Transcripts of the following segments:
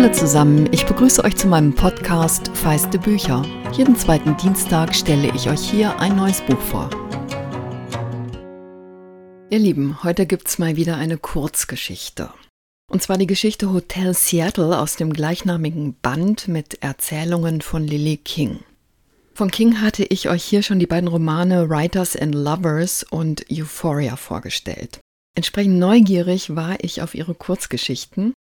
Hallo zusammen, ich begrüße euch zu meinem Podcast Feiste Bücher. Jeden zweiten Dienstag stelle ich euch hier ein neues Buch vor. Ihr Lieben, heute gibt's mal wieder eine Kurzgeschichte. Und zwar die Geschichte Hotel Seattle aus dem gleichnamigen Band mit Erzählungen von Lily King. Von King hatte ich euch hier schon die beiden Romane Writers and Lovers und Euphoria vorgestellt. Entsprechend neugierig war ich auf ihre Kurzgeschichten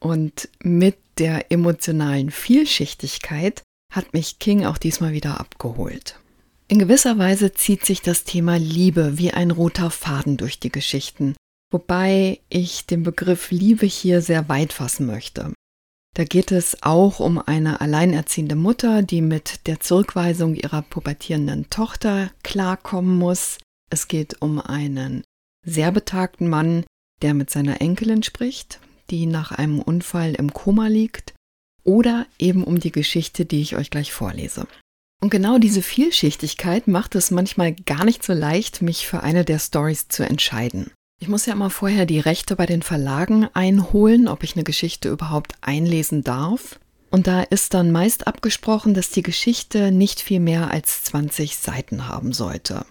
und mit der emotionalen Vielschichtigkeit hat mich King auch diesmal wieder abgeholt. In gewisser Weise zieht sich das Thema Liebe wie ein roter Faden durch die Geschichten, wobei ich den Begriff Liebe hier sehr weit fassen möchte. Da geht es auch um eine alleinerziehende Mutter, die mit der Zurückweisung ihrer pubertierenden Tochter klarkommen muss. Es geht um einen sehr betagten Mann, der mit seiner Enkelin spricht, die nach einem Unfall im Koma liegt, oder eben um die Geschichte, die ich euch gleich vorlese. Und genau diese Vielschichtigkeit macht es manchmal gar nicht so leicht, mich für eine der Stories zu entscheiden. Ich muss ja immer vorher die Rechte bei den Verlagen einholen, ob ich eine Geschichte überhaupt einlesen darf. Und da ist dann meist abgesprochen, dass die Geschichte nicht viel mehr als 20 Seiten haben sollte.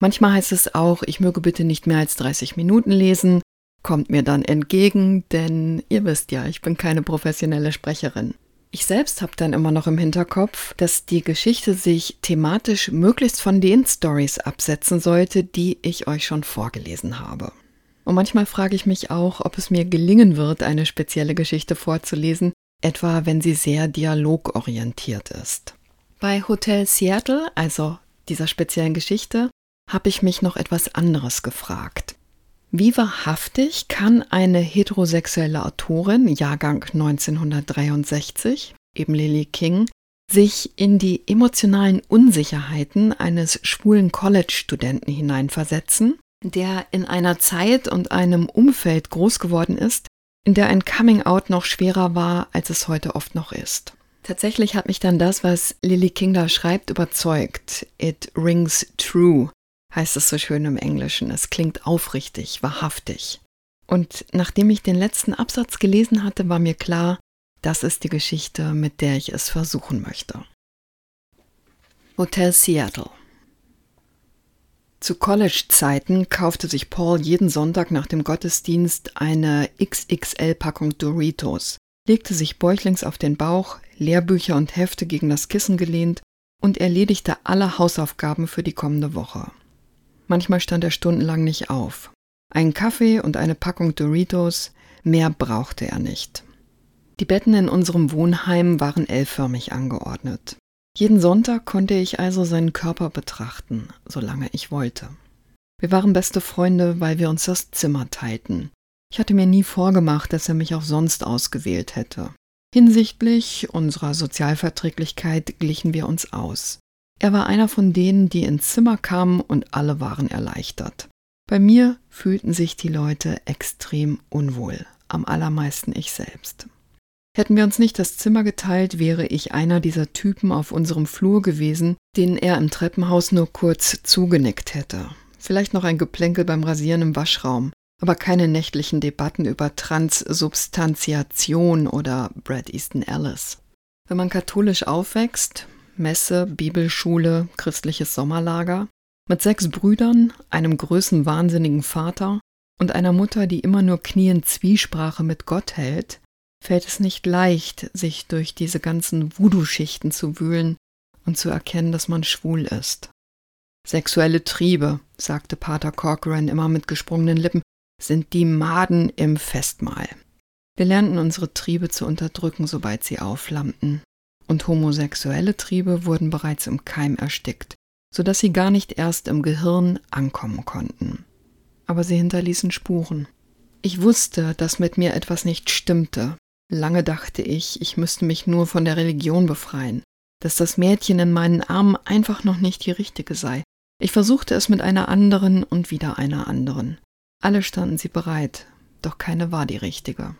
Manchmal heißt es auch, ich möge bitte nicht mehr als 30 Minuten lesen, kommt mir dann entgegen, denn ihr wisst ja, ich bin keine professionelle Sprecherin. Ich selbst habe dann immer noch im Hinterkopf, dass die Geschichte sich thematisch möglichst von den Stories absetzen sollte, die ich euch schon vorgelesen habe. Und manchmal frage ich mich auch, ob es mir gelingen wird, eine spezielle Geschichte vorzulesen, etwa wenn sie sehr dialogorientiert ist. Bei Hotel Seattle, also dieser speziellen Geschichte, habe ich mich noch etwas anderes gefragt. Wie wahrhaftig kann eine heterosexuelle Autorin, Jahrgang 1963, eben Lily King, sich in die emotionalen Unsicherheiten eines schwulen College-Studenten hineinversetzen, der in einer Zeit und einem Umfeld groß geworden ist, in der ein Coming-out noch schwerer war, als es heute oft noch ist. Tatsächlich hat mich dann das, was Lily King da schreibt, überzeugt. It rings true heißt es so schön im Englischen. Es klingt aufrichtig, wahrhaftig. Und nachdem ich den letzten Absatz gelesen hatte, war mir klar, das ist die Geschichte, mit der ich es versuchen möchte. Hotel Seattle Zu College-Zeiten kaufte sich Paul jeden Sonntag nach dem Gottesdienst eine XXL-Packung Doritos, legte sich bäuchlings auf den Bauch, Lehrbücher und Hefte gegen das Kissen gelehnt und erledigte alle Hausaufgaben für die kommende Woche. Manchmal stand er stundenlang nicht auf. Ein Kaffee und eine Packung Doritos, mehr brauchte er nicht. Die Betten in unserem Wohnheim waren L-förmig angeordnet. Jeden Sonntag konnte ich also seinen Körper betrachten, solange ich wollte. Wir waren beste Freunde, weil wir uns das Zimmer teilten. Ich hatte mir nie vorgemacht, dass er mich auch sonst ausgewählt hätte. Hinsichtlich unserer Sozialverträglichkeit glichen wir uns aus. Er war einer von denen, die ins Zimmer kamen und alle waren erleichtert. Bei mir fühlten sich die Leute extrem unwohl, am allermeisten ich selbst. Hätten wir uns nicht das Zimmer geteilt, wäre ich einer dieser Typen auf unserem Flur gewesen, denen er im Treppenhaus nur kurz zugenickt hätte. Vielleicht noch ein Geplänkel beim Rasieren im Waschraum, aber keine nächtlichen Debatten über Transsubstantiation oder Brad Easton Ellis. Wenn man katholisch aufwächst, Messe, Bibelschule, christliches Sommerlager, mit sechs Brüdern, einem größten wahnsinnigen Vater und einer Mutter, die immer nur kniend Zwiesprache mit Gott hält, fällt es nicht leicht, sich durch diese ganzen Voodoo-Schichten zu wühlen und zu erkennen, dass man schwul ist. Sexuelle Triebe, sagte Pater Corcoran immer mit gesprungenen Lippen, sind die Maden im Festmahl. Wir lernten unsere Triebe zu unterdrücken, sobald sie aufflammten und homosexuelle Triebe wurden bereits im Keim erstickt, so dass sie gar nicht erst im Gehirn ankommen konnten. Aber sie hinterließen Spuren. Ich wusste, dass mit mir etwas nicht stimmte. Lange dachte ich, ich müsste mich nur von der Religion befreien, dass das Mädchen in meinen Armen einfach noch nicht die richtige sei. Ich versuchte es mit einer anderen und wieder einer anderen. Alle standen sie bereit, doch keine war die richtige.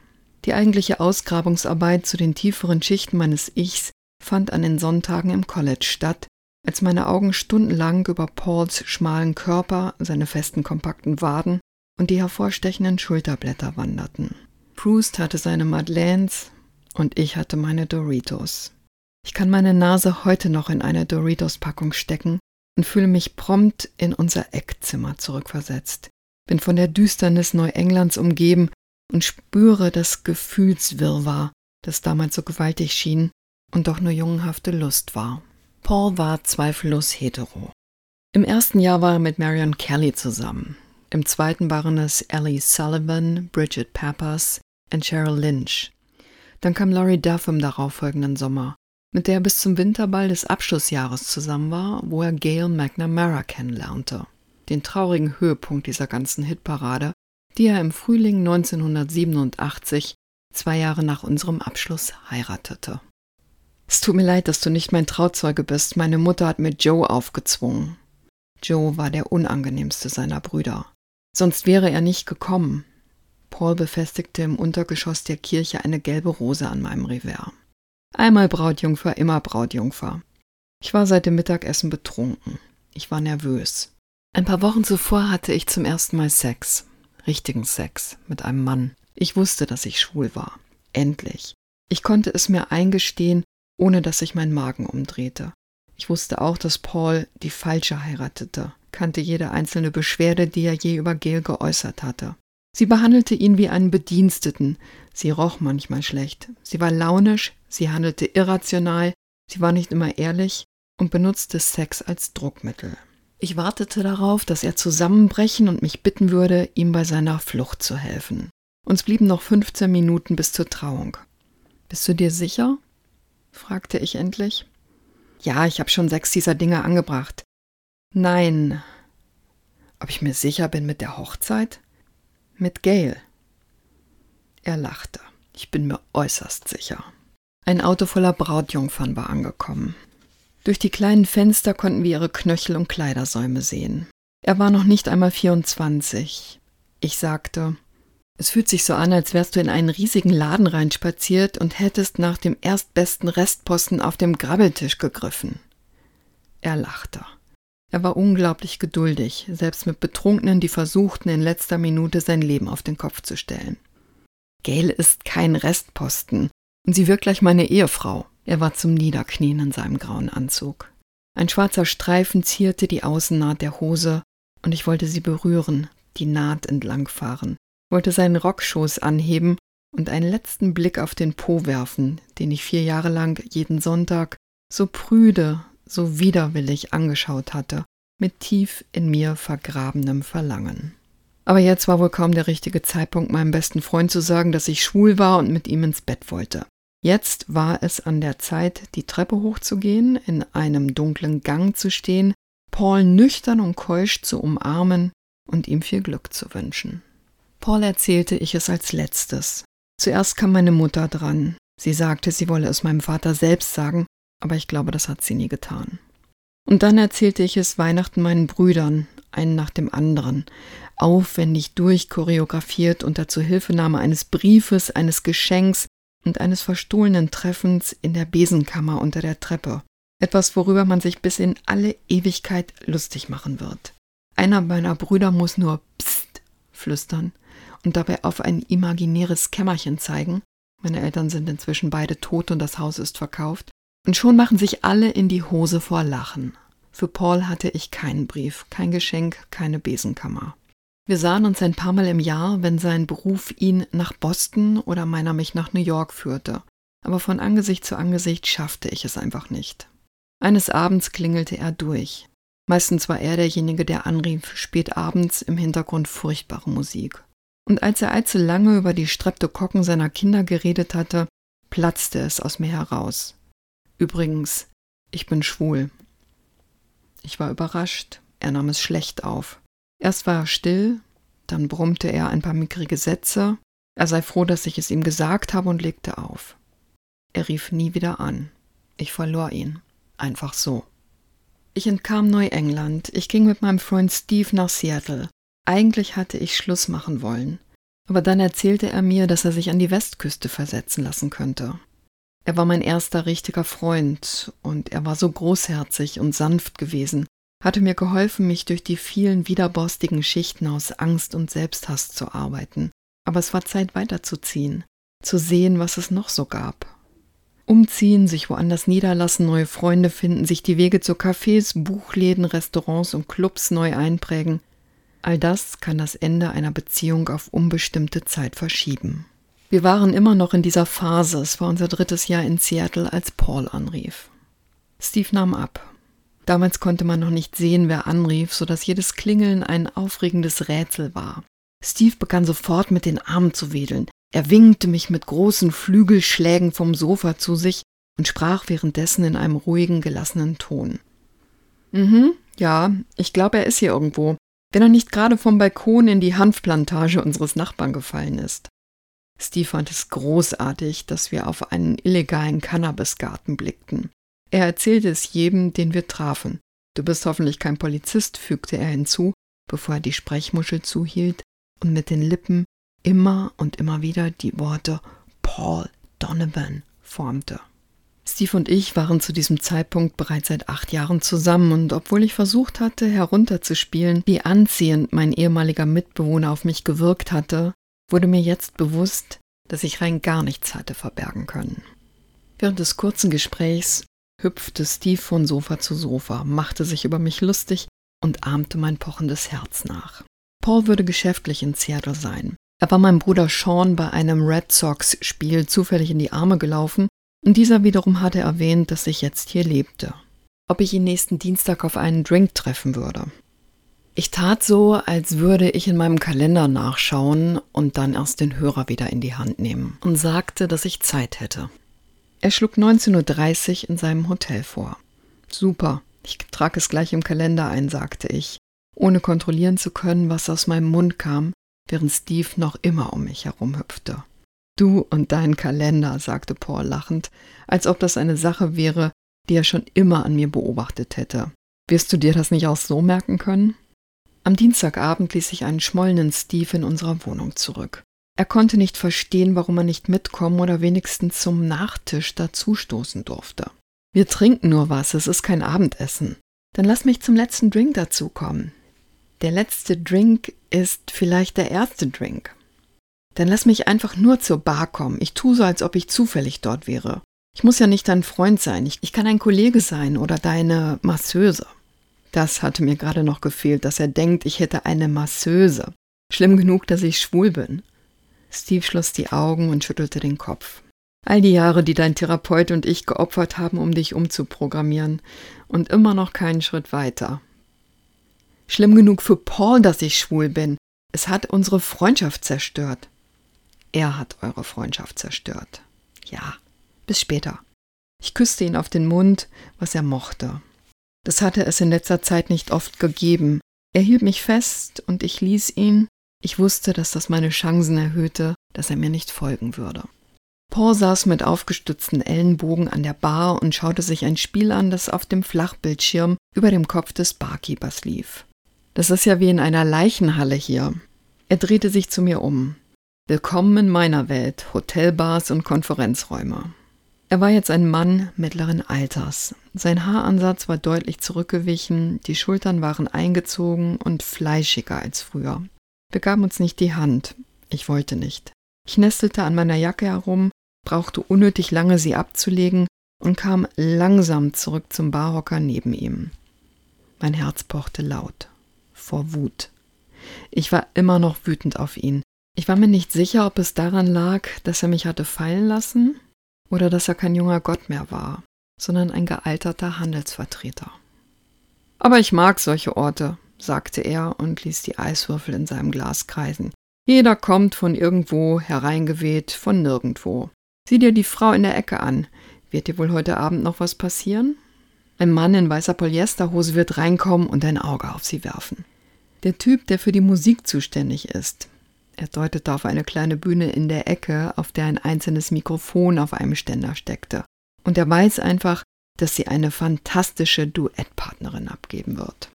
Die eigentliche Ausgrabungsarbeit zu den tieferen Schichten meines Ichs fand an den Sonntagen im College statt, als meine Augen stundenlang über Pauls schmalen Körper, seine festen, kompakten Waden und die hervorstechenden Schulterblätter wanderten. Proust hatte seine Madeleines, und ich hatte meine Doritos. Ich kann meine Nase heute noch in eine Doritos-Packung stecken und fühle mich prompt in unser Eckzimmer zurückversetzt, bin von der Düsternis Neuenglands umgeben und spüre das Gefühlswirrwarr, das damals so gewaltig schien und doch nur jungenhafte Lust war. Paul war zweifellos hetero. Im ersten Jahr war er mit Marion Kelly zusammen. Im zweiten waren es Ellie Sullivan, Bridget Pappas und Cheryl Lynch. Dann kam Laurie Duff im darauffolgenden Sommer, mit der er bis zum Winterball des Abschlussjahres zusammen war, wo er Gail McNamara kennenlernte. Den traurigen Höhepunkt dieser ganzen Hitparade, die er im Frühling 1987, zwei Jahre nach unserem Abschluss, heiratete. Es tut mir leid, dass du nicht mein Trauzeuge bist. Meine Mutter hat mir Joe aufgezwungen. Joe war der unangenehmste seiner Brüder. Sonst wäre er nicht gekommen. Paul befestigte im Untergeschoss der Kirche eine gelbe Rose an meinem Revers. Einmal Brautjungfer, immer Brautjungfer. Ich war seit dem Mittagessen betrunken. Ich war nervös. Ein paar Wochen zuvor hatte ich zum ersten Mal Sex. Richtigen Sex mit einem Mann. Ich wusste, dass ich schwul war. Endlich. Ich konnte es mir eingestehen, ohne dass sich mein Magen umdrehte. Ich wusste auch, dass Paul die Falsche heiratete, kannte jede einzelne Beschwerde, die er je über Gail geäußert hatte. Sie behandelte ihn wie einen Bediensteten, sie roch manchmal schlecht, sie war launisch, sie handelte irrational, sie war nicht immer ehrlich und benutzte Sex als Druckmittel. Ich wartete darauf, dass er zusammenbrechen und mich bitten würde, ihm bei seiner Flucht zu helfen. Uns blieben noch 15 Minuten bis zur Trauung. Bist du dir sicher? fragte ich endlich. Ja, ich habe schon sechs dieser Dinge angebracht. Nein. Ob ich mir sicher bin mit der Hochzeit? Mit Gail. Er lachte. Ich bin mir äußerst sicher. Ein Auto voller Brautjungfern war angekommen. Durch die kleinen Fenster konnten wir ihre Knöchel und Kleidersäume sehen. Er war noch nicht einmal 24. Ich sagte, es fühlt sich so an, als wärst du in einen riesigen Laden reinspaziert und hättest nach dem erstbesten Restposten auf dem Grabbeltisch gegriffen. Er lachte. Er war unglaublich geduldig, selbst mit Betrunkenen, die versuchten, in letzter Minute sein Leben auf den Kopf zu stellen. Gail ist kein Restposten, und sie wirkt gleich meine Ehefrau. Er war zum Niederknien in seinem grauen Anzug. Ein schwarzer Streifen zierte die Außennaht der Hose, und ich wollte sie berühren, die Naht entlangfahren, wollte seinen Rockschoß anheben und einen letzten Blick auf den Po werfen, den ich vier Jahre lang jeden Sonntag so prüde, so widerwillig angeschaut hatte, mit tief in mir vergrabenem Verlangen. Aber jetzt war wohl kaum der richtige Zeitpunkt, meinem besten Freund zu sagen, dass ich schwul war und mit ihm ins Bett wollte. Jetzt war es an der Zeit, die Treppe hochzugehen, in einem dunklen Gang zu stehen, Paul nüchtern und keusch zu umarmen und ihm viel Glück zu wünschen. Paul erzählte ich es als letztes. Zuerst kam meine Mutter dran. Sie sagte, sie wolle es meinem Vater selbst sagen, aber ich glaube, das hat sie nie getan. Und dann erzählte ich es Weihnachten meinen Brüdern, einen nach dem anderen, aufwendig durchchoreografiert unter Zuhilfenahme eines Briefes, eines Geschenks und eines verstohlenen Treffens in der Besenkammer unter der Treppe. Etwas, worüber man sich bis in alle Ewigkeit lustig machen wird. Einer meiner Brüder muss nur Psst flüstern, und dabei auf ein imaginäres Kämmerchen zeigen. Meine Eltern sind inzwischen beide tot und das Haus ist verkauft. Und schon machen sich alle in die Hose vor Lachen. Für Paul hatte ich keinen Brief, kein Geschenk, keine Besenkammer. Wir sahen uns ein paar Mal im Jahr, wenn sein Beruf ihn nach Boston oder meiner mich nach New York führte. Aber von Angesicht zu Angesicht schaffte ich es einfach nicht. Eines Abends klingelte er durch. Meistens war er derjenige, der anrief, spät abends im Hintergrund furchtbare Musik. Und als er allzu lange über die Streptokokken seiner Kinder geredet hatte, platzte es aus mir heraus. Übrigens, ich bin schwul. Ich war überrascht, er nahm es schlecht auf. Erst war er still, dann brummte er ein paar mickrige Sätze, er sei froh, dass ich es ihm gesagt habe und legte auf. Er rief nie wieder an. Ich verlor ihn. Einfach so. Ich entkam Neuengland. Ich ging mit meinem Freund Steve nach Seattle. Eigentlich hatte ich Schluss machen wollen, aber dann erzählte er mir, dass er sich an die Westküste versetzen lassen könnte. Er war mein erster richtiger Freund, und er war so großherzig und sanft gewesen, hatte mir geholfen, mich durch die vielen widerborstigen Schichten aus Angst und Selbsthass zu arbeiten. Aber es war Zeit weiterzuziehen. zu sehen, was es noch so gab. Umziehen, sich woanders niederlassen, neue Freunde finden, sich die Wege zu Cafés, Buchläden, Restaurants und Clubs neu einprägen. All das kann das Ende einer Beziehung auf unbestimmte Zeit verschieben. Wir waren immer noch in dieser Phase, es war unser drittes Jahr in Seattle, als Paul anrief. Steve nahm ab. Damals konnte man noch nicht sehen, wer anrief, so dass jedes Klingeln ein aufregendes Rätsel war. Steve begann sofort mit den Armen zu wedeln. Er winkte mich mit großen Flügelschlägen vom Sofa zu sich und sprach währenddessen in einem ruhigen, gelassenen Ton. Mhm, ja, ich glaube, er ist hier irgendwo, wenn er nicht gerade vom Balkon in die Hanfplantage unseres Nachbarn gefallen ist. Steve fand es großartig, dass wir auf einen illegalen Cannabisgarten blickten. Er erzählte es jedem, den wir trafen. Du bist hoffentlich kein Polizist, fügte er hinzu, bevor er die Sprechmuschel zuhielt und mit den Lippen immer und immer wieder die Worte Paul Donovan formte. Steve und ich waren zu diesem Zeitpunkt bereits seit acht Jahren zusammen und obwohl ich versucht hatte, herunterzuspielen, wie anziehend mein ehemaliger Mitbewohner auf mich gewirkt hatte, wurde mir jetzt bewusst, dass ich rein gar nichts hatte verbergen können. Während des kurzen Gesprächs hüpfte Steve von Sofa zu Sofa, machte sich über mich lustig und ahmte mein pochendes Herz nach. Paul würde geschäftlich in Seattle sein. Er war meinem Bruder Sean bei einem Red Sox-Spiel zufällig in die Arme gelaufen und dieser wiederum hatte erwähnt, dass ich jetzt hier lebte. Ob ich ihn nächsten Dienstag auf einen Drink treffen würde. Ich tat so, als würde ich in meinem Kalender nachschauen und dann erst den Hörer wieder in die Hand nehmen und sagte, dass ich Zeit hätte. Er schlug 19.30 Uhr in seinem Hotel vor. Super, ich trage es gleich im Kalender ein, sagte ich, ohne kontrollieren zu können, was aus meinem Mund kam, während Steve noch immer um mich herum hüpfte. Du und dein Kalender, sagte Paul lachend, als ob das eine Sache wäre, die er schon immer an mir beobachtet hätte. Wirst du dir das nicht auch so merken können? Am Dienstagabend ließ ich einen schmollenden Steve in unserer Wohnung zurück. Er konnte nicht verstehen, warum er nicht mitkommen oder wenigstens zum Nachtisch dazustoßen durfte. Wir trinken nur was, es ist kein Abendessen. Dann lass mich zum letzten Drink dazukommen. Der letzte Drink ist vielleicht der erste Drink. Dann lass mich einfach nur zur Bar kommen. Ich tue so, als ob ich zufällig dort wäre. Ich muss ja nicht dein Freund sein. Ich, ich kann ein Kollege sein oder deine Masseuse. Das hatte mir gerade noch gefehlt, dass er denkt, ich hätte eine Masseuse. Schlimm genug, dass ich schwul bin. Steve schloss die Augen und schüttelte den Kopf. All die Jahre, die dein Therapeut und ich geopfert haben, um dich umzuprogrammieren. Und immer noch keinen Schritt weiter. Schlimm genug für Paul, dass ich schwul bin. Es hat unsere Freundschaft zerstört. Er hat eure Freundschaft zerstört. Ja, bis später. Ich küsste ihn auf den Mund, was er mochte. Das hatte es in letzter Zeit nicht oft gegeben. Er hielt mich fest und ich ließ ihn. Ich wusste, dass das meine Chancen erhöhte, dass er mir nicht folgen würde. Paul saß mit aufgestützten Ellenbogen an der Bar und schaute sich ein Spiel an, das auf dem Flachbildschirm über dem Kopf des Barkeepers lief. Das ist ja wie in einer Leichenhalle hier. Er drehte sich zu mir um. Willkommen in meiner Welt, Hotelbars und Konferenzräume. Er war jetzt ein Mann mittleren Alters. Sein Haaransatz war deutlich zurückgewichen, die Schultern waren eingezogen und fleischiger als früher. Wir gaben uns nicht die Hand. Ich wollte nicht. Ich nestelte an meiner Jacke herum, brauchte unnötig lange, sie abzulegen und kam langsam zurück zum Barhocker neben ihm. Mein Herz pochte laut. Vor Wut. Ich war immer noch wütend auf ihn. Ich war mir nicht sicher, ob es daran lag, dass er mich hatte fallen lassen oder dass er kein junger Gott mehr war, sondern ein gealterter Handelsvertreter. Aber ich mag solche Orte, sagte er und ließ die Eiswürfel in seinem Glas kreisen. Jeder kommt von irgendwo hereingeweht, von nirgendwo. Sieh dir die Frau in der Ecke an. Wird dir wohl heute Abend noch was passieren? Ein Mann in weißer Polyesterhose wird reinkommen und ein Auge auf sie werfen. Der Typ, der für die Musik zuständig ist, er deutete auf eine kleine Bühne in der Ecke, auf der ein einzelnes Mikrofon auf einem Ständer steckte. Und er weiß einfach, dass sie eine fantastische Duettpartnerin abgeben wird.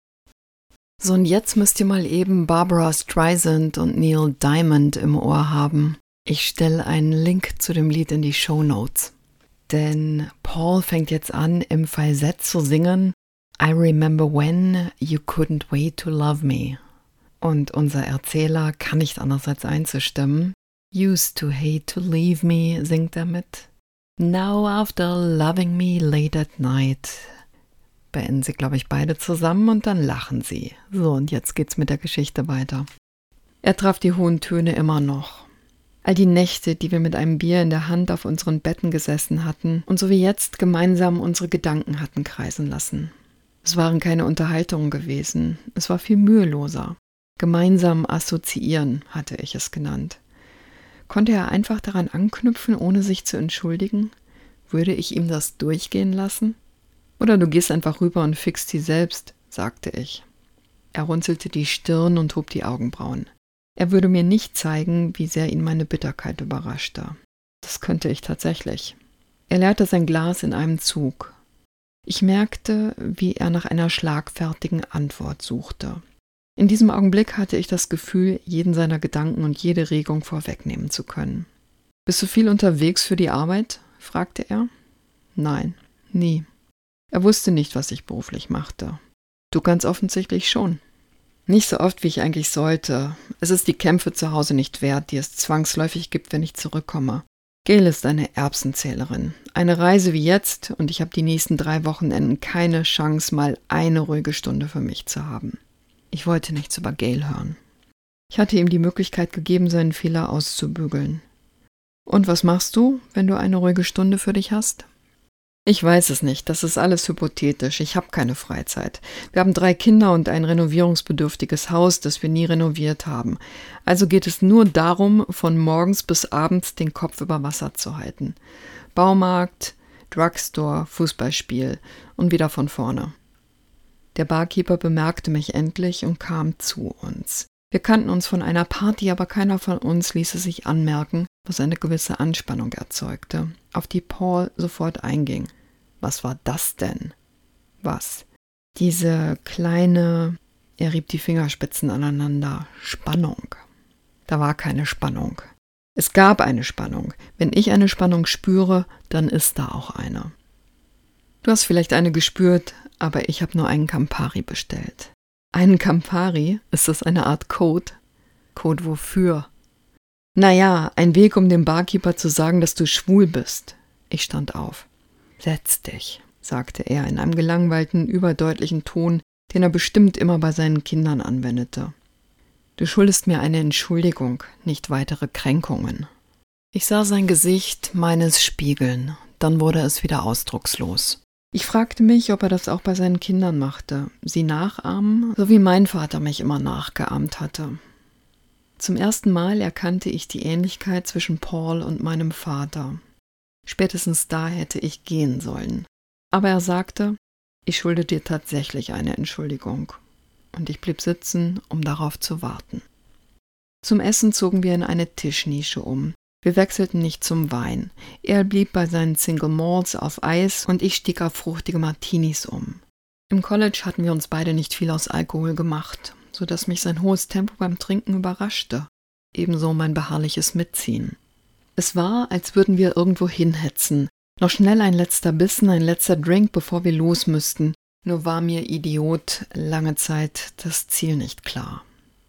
So, und jetzt müsst ihr mal eben Barbara Streisand und Neil Diamond im Ohr haben. Ich stelle einen Link zu dem Lied in die Show Notes. Denn Paul fängt jetzt an, im Falsett zu singen I remember when you couldn't wait to love me. Und unser Erzähler kann nicht anders als einzustimmen. Used to hate to leave me, singt er mit. Now after loving me late at night. Beenden sie, glaube ich, beide zusammen und dann lachen sie. So, und jetzt geht's mit der Geschichte weiter. Er traf die hohen Töne immer noch. All die Nächte, die wir mit einem Bier in der Hand auf unseren Betten gesessen hatten und so wie jetzt gemeinsam unsere Gedanken hatten kreisen lassen. Es waren keine Unterhaltungen gewesen, es war viel müheloser. Gemeinsam assoziieren hatte ich es genannt. Konnte er einfach daran anknüpfen, ohne sich zu entschuldigen? Würde ich ihm das durchgehen lassen? Oder du gehst einfach rüber und fixst sie selbst, sagte ich. Er runzelte die Stirn und hob die Augenbrauen. Er würde mir nicht zeigen, wie sehr ihn meine Bitterkeit überraschte. Das könnte ich tatsächlich. Er leerte sein Glas in einem Zug. Ich merkte, wie er nach einer schlagfertigen Antwort suchte. In diesem Augenblick hatte ich das Gefühl, jeden seiner Gedanken und jede Regung vorwegnehmen zu können. Bist du viel unterwegs für die Arbeit? fragte er. Nein, nie. Er wusste nicht, was ich beruflich machte. Du ganz offensichtlich schon. Nicht so oft, wie ich eigentlich sollte. Es ist die Kämpfe zu Hause nicht wert, die es zwangsläufig gibt, wenn ich zurückkomme. Gail ist eine Erbsenzählerin. Eine Reise wie jetzt und ich habe die nächsten drei Wochenenden keine Chance, mal eine ruhige Stunde für mich zu haben. Ich wollte nichts über Gail hören. Ich hatte ihm die Möglichkeit gegeben, seinen Fehler auszubügeln. Und was machst du, wenn du eine ruhige Stunde für dich hast? Ich weiß es nicht, das ist alles hypothetisch. Ich habe keine Freizeit. Wir haben drei Kinder und ein renovierungsbedürftiges Haus, das wir nie renoviert haben. Also geht es nur darum, von morgens bis abends den Kopf über Wasser zu halten. Baumarkt, Drugstore, Fußballspiel und wieder von vorne. Der Barkeeper bemerkte mich endlich und kam zu uns. Wir kannten uns von einer Party, aber keiner von uns ließ es sich anmerken, was eine gewisse Anspannung erzeugte, auf die Paul sofort einging. Was war das denn? Was? Diese kleine, er rieb die Fingerspitzen aneinander, Spannung. Da war keine Spannung. Es gab eine Spannung. Wenn ich eine Spannung spüre, dann ist da auch eine. Du hast vielleicht eine gespürt, aber ich habe nur einen Campari bestellt. Einen Campari? Ist das eine Art Code? Code wofür? Naja, ein Weg, um dem Barkeeper zu sagen, dass du schwul bist. Ich stand auf. Setz dich, sagte er in einem gelangweilten, überdeutlichen Ton, den er bestimmt immer bei seinen Kindern anwendete. Du schuldest mir eine Entschuldigung, nicht weitere Kränkungen. Ich sah sein Gesicht meines spiegeln, dann wurde es wieder ausdruckslos. Ich fragte mich, ob er das auch bei seinen Kindern machte, sie nachahmen, so wie mein Vater mich immer nachgeahmt hatte. Zum ersten Mal erkannte ich die Ähnlichkeit zwischen Paul und meinem Vater. Spätestens da hätte ich gehen sollen. Aber er sagte, ich schulde dir tatsächlich eine Entschuldigung. Und ich blieb sitzen, um darauf zu warten. Zum Essen zogen wir in eine Tischnische um. Wir wechselten nicht zum Wein. Er blieb bei seinen Single Malts auf Eis und ich stieg auf fruchtige Martinis um. Im College hatten wir uns beide nicht viel aus Alkohol gemacht so dass mich sein hohes Tempo beim Trinken überraschte, ebenso mein beharrliches Mitziehen. Es war, als würden wir irgendwo hinhetzen, noch schnell ein letzter Bissen, ein letzter Drink, bevor wir los müssten, nur war mir Idiot lange Zeit das Ziel nicht klar.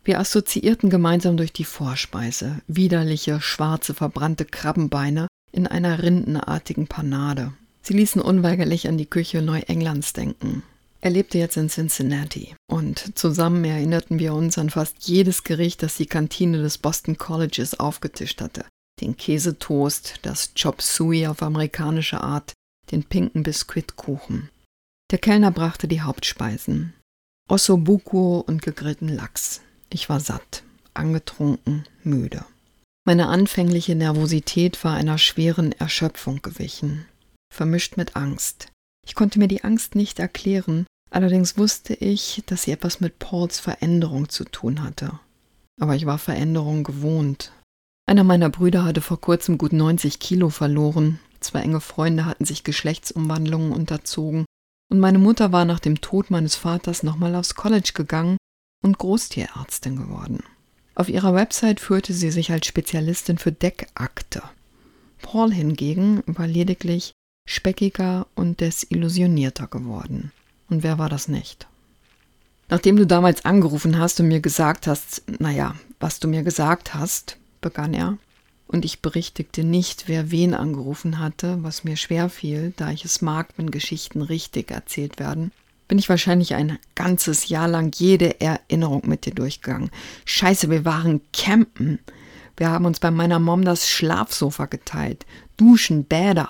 Wir assoziierten gemeinsam durch die Vorspeise, widerliche, schwarze, verbrannte Krabbenbeine in einer rindenartigen Panade. Sie ließen unweigerlich an die Küche Neuenglands denken. Er lebte jetzt in Cincinnati und zusammen erinnerten wir uns an fast jedes Gericht, das die Kantine des Boston Colleges aufgetischt hatte. Den Käsetoast, das Chop Suey auf amerikanische Art, den pinken Biskuitkuchen. Der Kellner brachte die Hauptspeisen. Ossobuco und gegrillten Lachs. Ich war satt, angetrunken, müde. Meine anfängliche Nervosität war einer schweren Erschöpfung gewichen, vermischt mit Angst. Ich konnte mir die Angst nicht erklären, allerdings wusste ich, dass sie etwas mit Pauls Veränderung zu tun hatte. Aber ich war Veränderung gewohnt. Einer meiner Brüder hatte vor kurzem gut 90 Kilo verloren, zwei enge Freunde hatten sich Geschlechtsumwandlungen unterzogen und meine Mutter war nach dem Tod meines Vaters nochmal aufs College gegangen und Großtierärztin geworden. Auf ihrer Website führte sie sich als Spezialistin für Deckakte. Paul hingegen war lediglich speckiger und desillusionierter geworden. Und wer war das nicht? Nachdem du damals angerufen hast und mir gesagt hast, naja, was du mir gesagt hast, begann er. und ich berichtigte nicht, wer wen angerufen hatte, was mir schwer fiel, da ich es mag, wenn Geschichten richtig erzählt werden, bin ich wahrscheinlich ein ganzes Jahr lang jede Erinnerung mit dir durchgegangen. Scheiße, wir waren campen. Wir haben uns bei meiner Mom das Schlafsofa geteilt, Duschen, Bäder.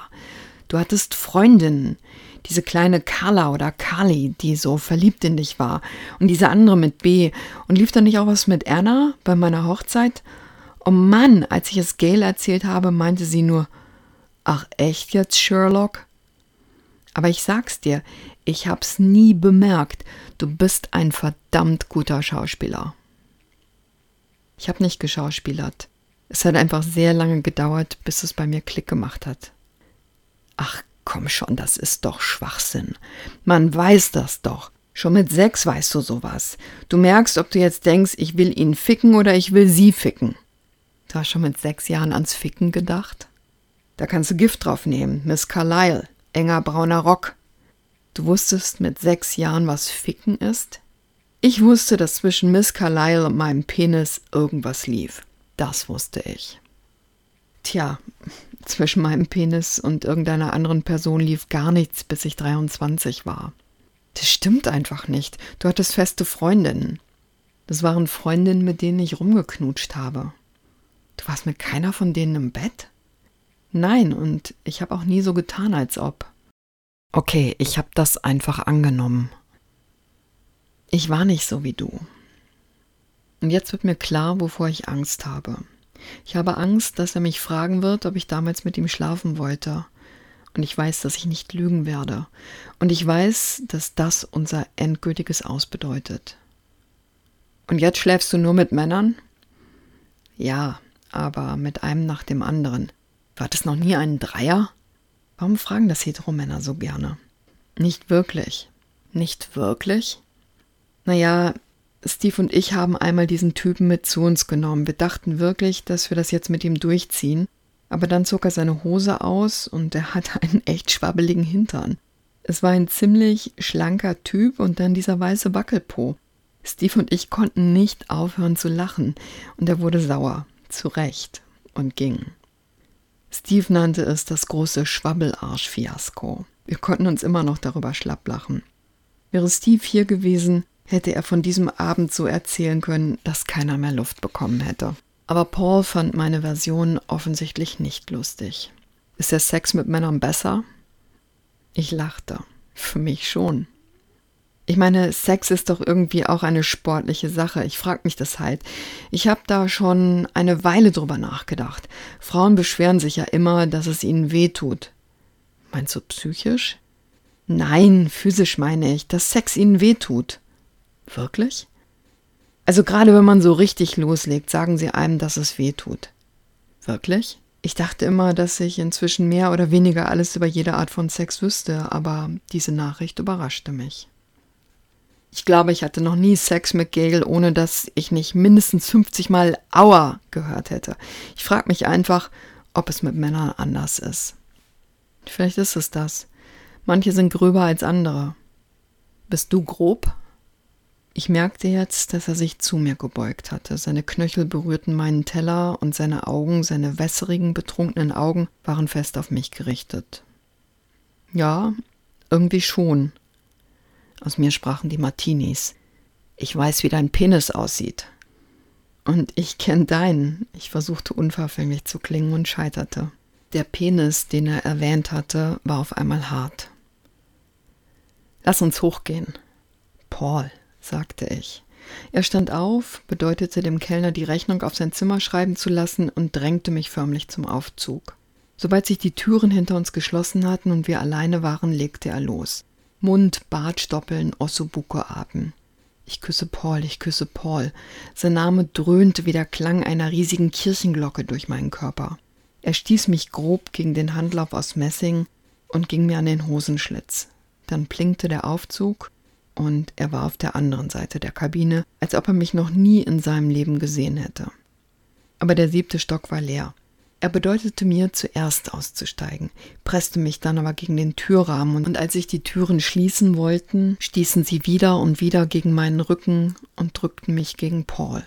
Du hattest Freundinnen, diese kleine Carla oder Carly, die so verliebt in dich war, und diese andere mit B. Und lief da nicht auch was mit Anna bei meiner Hochzeit? Oh Mann, als ich es Gail erzählt habe, meinte sie nur, ach echt jetzt, Sherlock? Aber ich sag's dir, ich hab's nie bemerkt, du bist ein verdammt guter Schauspieler. Ich hab nicht geschauspielert. Es hat einfach sehr lange gedauert, bis es bei mir Klick gemacht hat. Ach komm schon, das ist doch Schwachsinn. Man weiß das doch. Schon mit sechs weißt du sowas. Du merkst, ob du jetzt denkst, ich will ihn ficken oder ich will sie ficken. Du hast schon mit sechs Jahren ans Ficken gedacht? Da kannst du Gift drauf nehmen, Miss Carlyle, enger brauner Rock. Du wusstest mit sechs Jahren, was Ficken ist? Ich wusste, dass zwischen Miss Carlyle und meinem Penis irgendwas lief. Das wusste ich. Tja, zwischen meinem Penis und irgendeiner anderen Person lief gar nichts, bis ich 23 war. Das stimmt einfach nicht. Du hattest feste Freundinnen. Das waren Freundinnen, mit denen ich rumgeknutscht habe. Du warst mit keiner von denen im Bett? Nein, und ich habe auch nie so getan, als ob. Okay, ich habe das einfach angenommen. Ich war nicht so wie du. Und jetzt wird mir klar, wovor ich Angst habe. Ich habe Angst, dass er mich fragen wird, ob ich damals mit ihm schlafen wollte. Und ich weiß, dass ich nicht lügen werde. Und ich weiß, dass das unser endgültiges Aus bedeutet. Und jetzt schläfst du nur mit Männern? Ja, aber mit einem nach dem anderen. War das noch nie ein Dreier? Warum fragen das Heteromänner so gerne? Nicht wirklich. Nicht wirklich? Naja, Steve und ich haben einmal diesen Typen mit zu uns genommen. Wir dachten wirklich, dass wir das jetzt mit ihm durchziehen. Aber dann zog er seine Hose aus und er hatte einen echt schwabbeligen Hintern. Es war ein ziemlich schlanker Typ und dann dieser weiße Wackelpo. Steve und ich konnten nicht aufhören zu lachen und er wurde sauer, zu Recht, und ging. Steve nannte es das große Schwabbelarsch-Fiasko. Wir konnten uns immer noch darüber schlapplachen. Wäre Steve hier gewesen, hätte er von diesem Abend so erzählen können, dass keiner mehr Luft bekommen hätte. Aber Paul fand meine Version offensichtlich nicht lustig. Ist der Sex mit Männern besser? Ich lachte. Für mich schon. Ich meine, Sex ist doch irgendwie auch eine sportliche Sache. Ich frage mich das halt. Ich habe da schon eine Weile drüber nachgedacht. Frauen beschweren sich ja immer, dass es ihnen weh tut. Meinst du psychisch? Nein, physisch meine ich, dass Sex ihnen weh tut. Wirklich? Also gerade wenn man so richtig loslegt, sagen sie einem, dass es weh tut. Wirklich? Ich dachte immer, dass ich inzwischen mehr oder weniger alles über jede Art von Sex wüsste, aber diese Nachricht überraschte mich. Ich glaube, ich hatte noch nie Sex mit Gail, ohne dass ich nicht mindestens 50 Mal Aua gehört hätte. Ich frage mich einfach, ob es mit Männern anders ist. Vielleicht ist es das. Manche sind gröber als andere. Bist du grob? Ich merkte jetzt, dass er sich zu mir gebeugt hatte. Seine Knöchel berührten meinen Teller und seine Augen, seine wässrigen, betrunkenen Augen, waren fest auf mich gerichtet. Ja, irgendwie schon, aus mir sprachen die Martinis. Ich weiß, wie dein Penis aussieht. Und ich kenn deinen. Ich versuchte unverfänglich zu klingen und scheiterte. Der Penis, den er erwähnt hatte, war auf einmal hart. Lass uns hochgehen. Paul, sagte ich. Er stand auf, bedeutete dem Kellner die Rechnung auf sein Zimmer schreiben zu lassen und drängte mich förmlich zum Aufzug. Sobald sich die Türen hinter uns geschlossen hatten und wir alleine waren, legte er los. Mund, Bartstoppeln, Ossobuco-Arten. Ich küsse Paul, ich küsse Paul. Sein Name dröhnte wie der Klang einer riesigen Kirchenglocke durch meinen Körper. Er stieß mich grob gegen den Handlauf aus Messing und ging mir an den Hosenschlitz. Dann blinkte der Aufzug und er war auf der anderen Seite der Kabine, als ob er mich noch nie in seinem Leben gesehen hätte. Aber der siebte Stock war leer. Er bedeutete mir, zuerst auszusteigen, presste mich dann aber gegen den Türrahmen, und als sich die Türen schließen wollten, stießen sie wieder und wieder gegen meinen Rücken und drückten mich gegen Paul.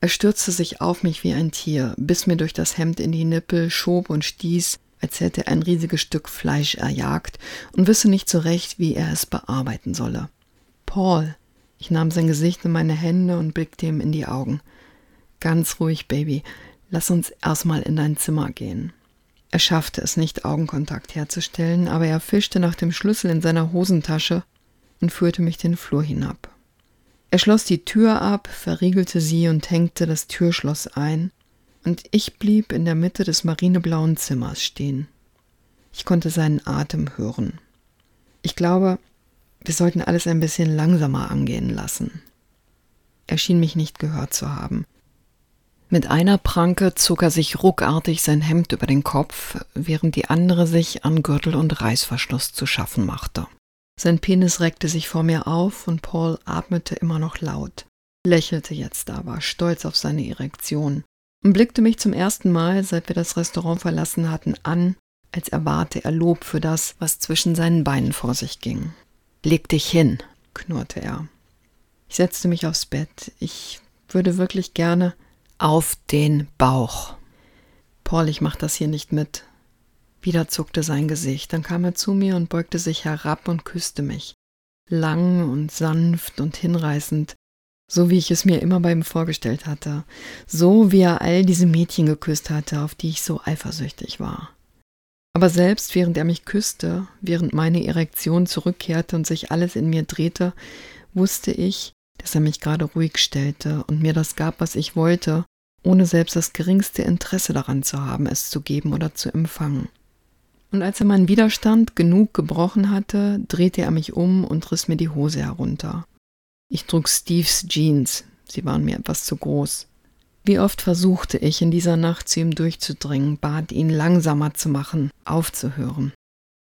Er stürzte sich auf mich wie ein Tier, biss mir durch das Hemd in die Nippel, schob und stieß, als hätte er ein riesiges Stück Fleisch erjagt und wisse nicht so recht, wie er es bearbeiten solle. Paul, ich nahm sein Gesicht in meine Hände und blickte ihm in die Augen. Ganz ruhig, Baby, lass uns erstmal in dein Zimmer gehen. Er schaffte es nicht, Augenkontakt herzustellen, aber er fischte nach dem Schlüssel in seiner Hosentasche und führte mich den Flur hinab. Er schloss die Tür ab, verriegelte sie und hängte das Türschloss ein, und ich blieb in der Mitte des marineblauen Zimmers stehen. Ich konnte seinen Atem hören. Ich glaube, wir sollten alles ein bisschen langsamer angehen lassen. Er schien mich nicht gehört zu haben. Mit einer Pranke zog er sich ruckartig sein Hemd über den Kopf, während die andere sich an Gürtel und Reißverschluss zu schaffen machte. Sein Penis reckte sich vor mir auf und Paul atmete immer noch laut, lächelte jetzt aber, stolz auf seine Erektion, und blickte mich zum ersten Mal, seit wir das Restaurant verlassen hatten, an, als erwarte er Lob für das, was zwischen seinen Beinen vor sich ging. Leg dich hin, knurrte er. Ich setzte mich aufs Bett. Ich würde wirklich gerne auf den Bauch. Paul, ich mach das hier nicht mit. Wieder zuckte sein Gesicht, dann kam er zu mir und beugte sich herab und küsste mich. Lang und sanft und hinreißend, so wie ich es mir immer bei ihm vorgestellt hatte, so wie er all diese Mädchen geküsst hatte, auf die ich so eifersüchtig war. Aber selbst während er mich küsste, während meine Erektion zurückkehrte und sich alles in mir drehte, wusste ich, dass er mich gerade ruhig stellte und mir das gab, was ich wollte, ohne selbst das geringste Interesse daran zu haben, es zu geben oder zu empfangen. Und als er meinen Widerstand genug gebrochen hatte, drehte er mich um und riss mir die Hose herunter. Ich trug Steves Jeans, sie waren mir etwas zu groß. Wie oft versuchte ich in dieser Nacht zu ihm durchzudringen, bat ihn langsamer zu machen, aufzuhören.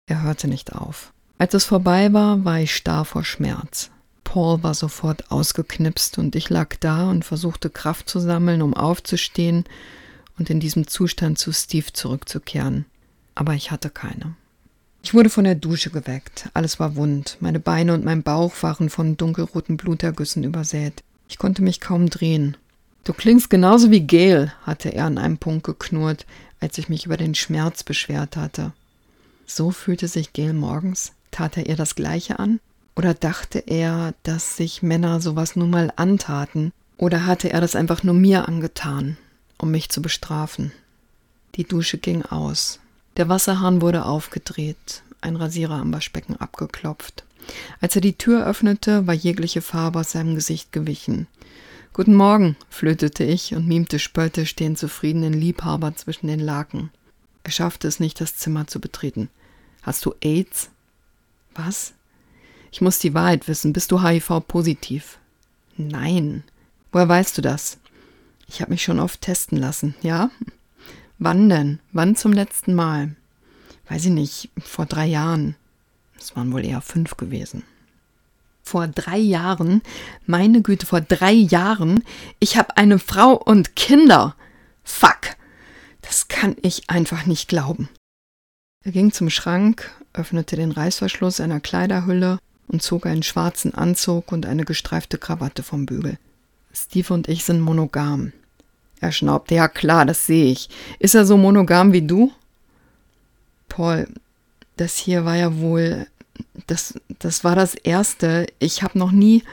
Er hörte nicht auf. Als es vorbei war, war ich starr vor Schmerz. Paul war sofort ausgeknipst und ich lag da und versuchte Kraft zu sammeln, um aufzustehen und in diesem Zustand zu Steve zurückzukehren aber ich hatte keine. Ich wurde von der Dusche geweckt. Alles war wund. Meine Beine und mein Bauch waren von dunkelroten Blutergüssen übersät. Ich konnte mich kaum drehen. Du klingst genauso wie Gail, hatte er an einem Punkt geknurrt, als ich mich über den Schmerz beschwert hatte. So fühlte sich Gail morgens. Tat er ihr das Gleiche an? Oder dachte er, dass sich Männer sowas nun mal antaten? Oder hatte er das einfach nur mir angetan, um mich zu bestrafen? Die Dusche ging aus. Der Wasserhahn wurde aufgedreht, ein Rasierer am Waschbecken abgeklopft. Als er die Tür öffnete, war jegliche Farbe aus seinem Gesicht gewichen. Guten Morgen, flötete ich und mimte spöttisch den zufriedenen Liebhaber zwischen den Laken. Er schaffte es nicht, das Zimmer zu betreten. Hast du AIDS? Was? Ich muss die Wahrheit wissen. Bist du HIV-positiv? Nein. Woher weißt du das? Ich habe mich schon oft testen lassen, ja? Wann denn? Wann zum letzten Mal? Weiß ich nicht, vor drei Jahren. Es waren wohl eher fünf gewesen. Vor drei Jahren? Meine Güte, vor drei Jahren? Ich habe eine Frau und Kinder. Fuck. Das kann ich einfach nicht glauben. Er ging zum Schrank, öffnete den Reißverschluss einer Kleiderhülle und zog einen schwarzen Anzug und eine gestreifte Krawatte vom Bügel. Steve und ich sind monogam. Er schnaubte, ja klar, das sehe ich. Ist er so monogam wie du? Paul, das hier war ja wohl, das, das war das Erste. Ich habe noch nie...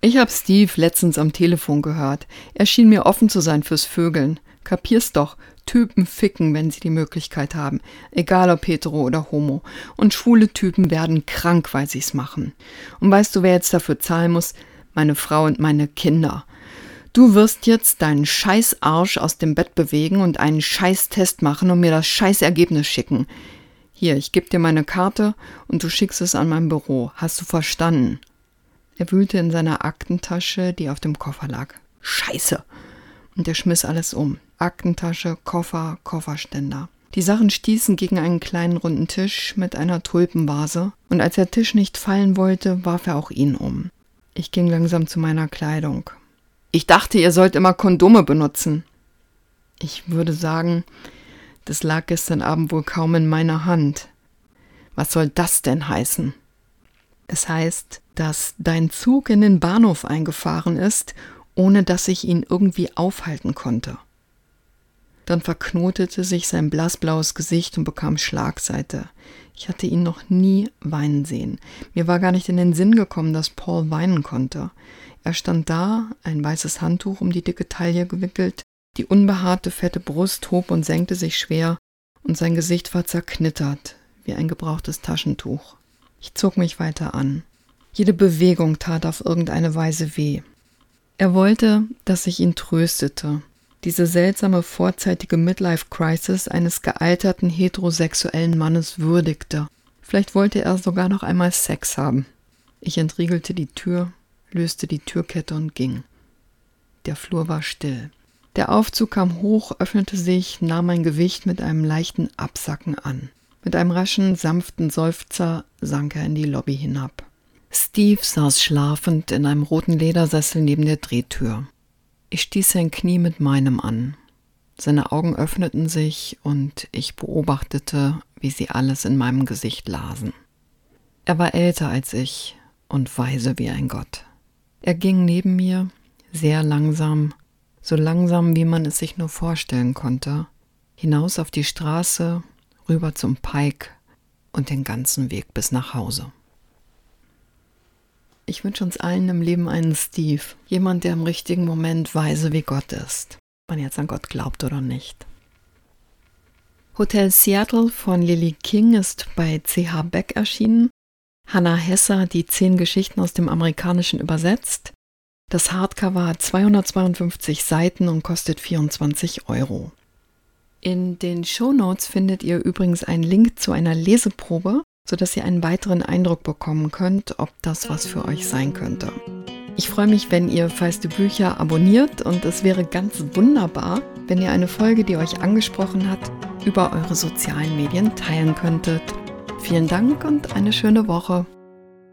Ich habe Steve letztens am Telefon gehört. Er schien mir offen zu sein fürs Vögeln. Kapier's doch. Typen ficken, wenn sie die Möglichkeit haben. Egal ob hetero oder homo. Und schwule Typen werden krank, weil sie's machen. Und weißt du, wer jetzt dafür zahlen muss? Meine Frau und meine Kinder. Du wirst jetzt deinen scheiß Arsch aus dem Bett bewegen und einen scheiß Test machen und mir das scheiß Ergebnis schicken. Hier, ich gebe dir meine Karte und du schickst es an mein Büro. Hast du verstanden? Er wühlte in seiner Aktentasche, die auf dem Koffer lag. Scheiße! Und er schmiss alles um. Aktentasche, Koffer, Kofferständer. Die Sachen stießen gegen einen kleinen runden Tisch mit einer Tulpenvase, und als der Tisch nicht fallen wollte, warf er auch ihn um. Ich ging langsam zu meiner Kleidung. Ich dachte, ihr sollt immer Kondome benutzen. Ich würde sagen, das lag gestern Abend wohl kaum in meiner Hand. Was soll das denn heißen? Es heißt, dass dein Zug in den Bahnhof eingefahren ist ohne dass ich ihn irgendwie aufhalten konnte. Dann verknotete sich sein blassblaues Gesicht und bekam Schlagseite. Ich hatte ihn noch nie weinen sehen. Mir war gar nicht in den Sinn gekommen, dass Paul weinen konnte. Er stand da, ein weißes Handtuch um die dicke Taille gewickelt, die unbehaarte fette Brust hob und senkte sich schwer, und sein Gesicht war zerknittert, wie ein gebrauchtes Taschentuch. Ich zog mich weiter an. Jede Bewegung tat auf irgendeine Weise weh. Er wollte, dass ich ihn tröstete, diese seltsame vorzeitige Midlife-Crisis eines gealterten heterosexuellen Mannes würdigte. Vielleicht wollte er sogar noch einmal Sex haben. Ich entriegelte die Tür, löste die Türkette und ging. Der Flur war still. Der Aufzug kam hoch, öffnete sich, nahm mein Gewicht mit einem leichten Absacken an. Mit einem raschen, sanften Seufzer sank er in die Lobby hinab. Steve saß schlafend in einem roten Ledersessel neben der Drehtür. Ich stieß sein Knie mit meinem an. Seine Augen öffneten sich und ich beobachtete, wie sie alles in meinem Gesicht lasen. Er war älter als ich und weise wie ein Gott. Er ging neben mir, sehr langsam, so langsam, wie man es sich nur vorstellen konnte, hinaus auf die Straße, rüber zum Pike und den ganzen Weg bis nach Hause. Ich wünsche uns allen im Leben einen Steve, jemand, der im richtigen Moment weise wie Gott ist, ob man jetzt an Gott glaubt oder nicht. Hotel Seattle von Lily King ist bei CH Beck erschienen. Hannah Hesser die zehn Geschichten aus dem Amerikanischen übersetzt. Das Hardcover hat 252 Seiten und kostet 24 Euro. In den Show Notes findet ihr übrigens einen Link zu einer Leseprobe sodass ihr einen weiteren Eindruck bekommen könnt, ob das was für euch sein könnte. Ich freue mich, wenn ihr Feiste Bücher abonniert und es wäre ganz wunderbar, wenn ihr eine Folge, die euch angesprochen hat, über eure sozialen Medien teilen könntet. Vielen Dank und eine schöne Woche.